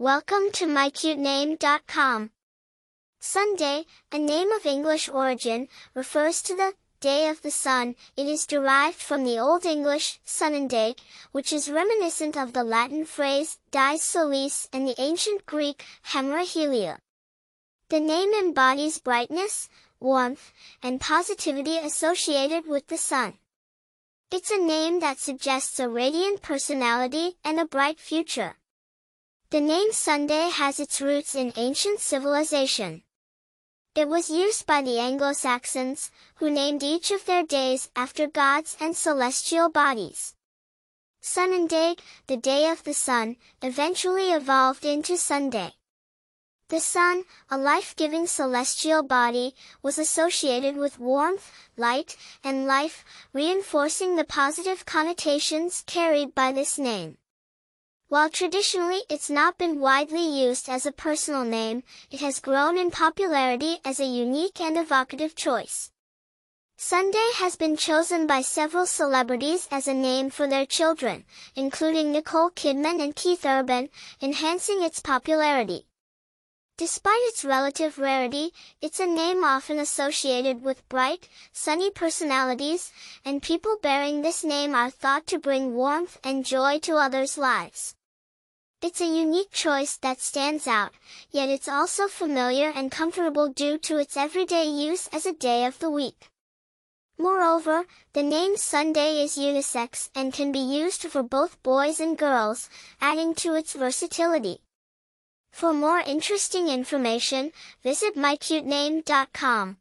Welcome to mycutename.com. Sunday, a name of English origin, refers to the day of the sun. It is derived from the Old English Sunday, which is reminiscent of the Latin phrase dies solis and the ancient Greek hemerahelia. The name embodies brightness, warmth, and positivity associated with the sun. It's a name that suggests a radiant personality and a bright future. The name Sunday has its roots in ancient civilization. It was used by the Anglo-Saxons, who named each of their days after gods and celestial bodies. Sunday, the day of the sun, eventually evolved into Sunday. The sun, a life-giving celestial body, was associated with warmth, light, and life, reinforcing the positive connotations carried by this name. While traditionally it's not been widely used as a personal name, it has grown in popularity as a unique and evocative choice. Sunday has been chosen by several celebrities as a name for their children, including Nicole Kidman and Keith Urban, enhancing its popularity. Despite its relative rarity, it's a name often associated with bright, sunny personalities, and people bearing this name are thought to bring warmth and joy to others' lives. It's a unique choice that stands out, yet it's also familiar and comfortable due to its everyday use as a day of the week. Moreover, the name Sunday is unisex and can be used for both boys and girls, adding to its versatility. For more interesting information, visit mycutename.com.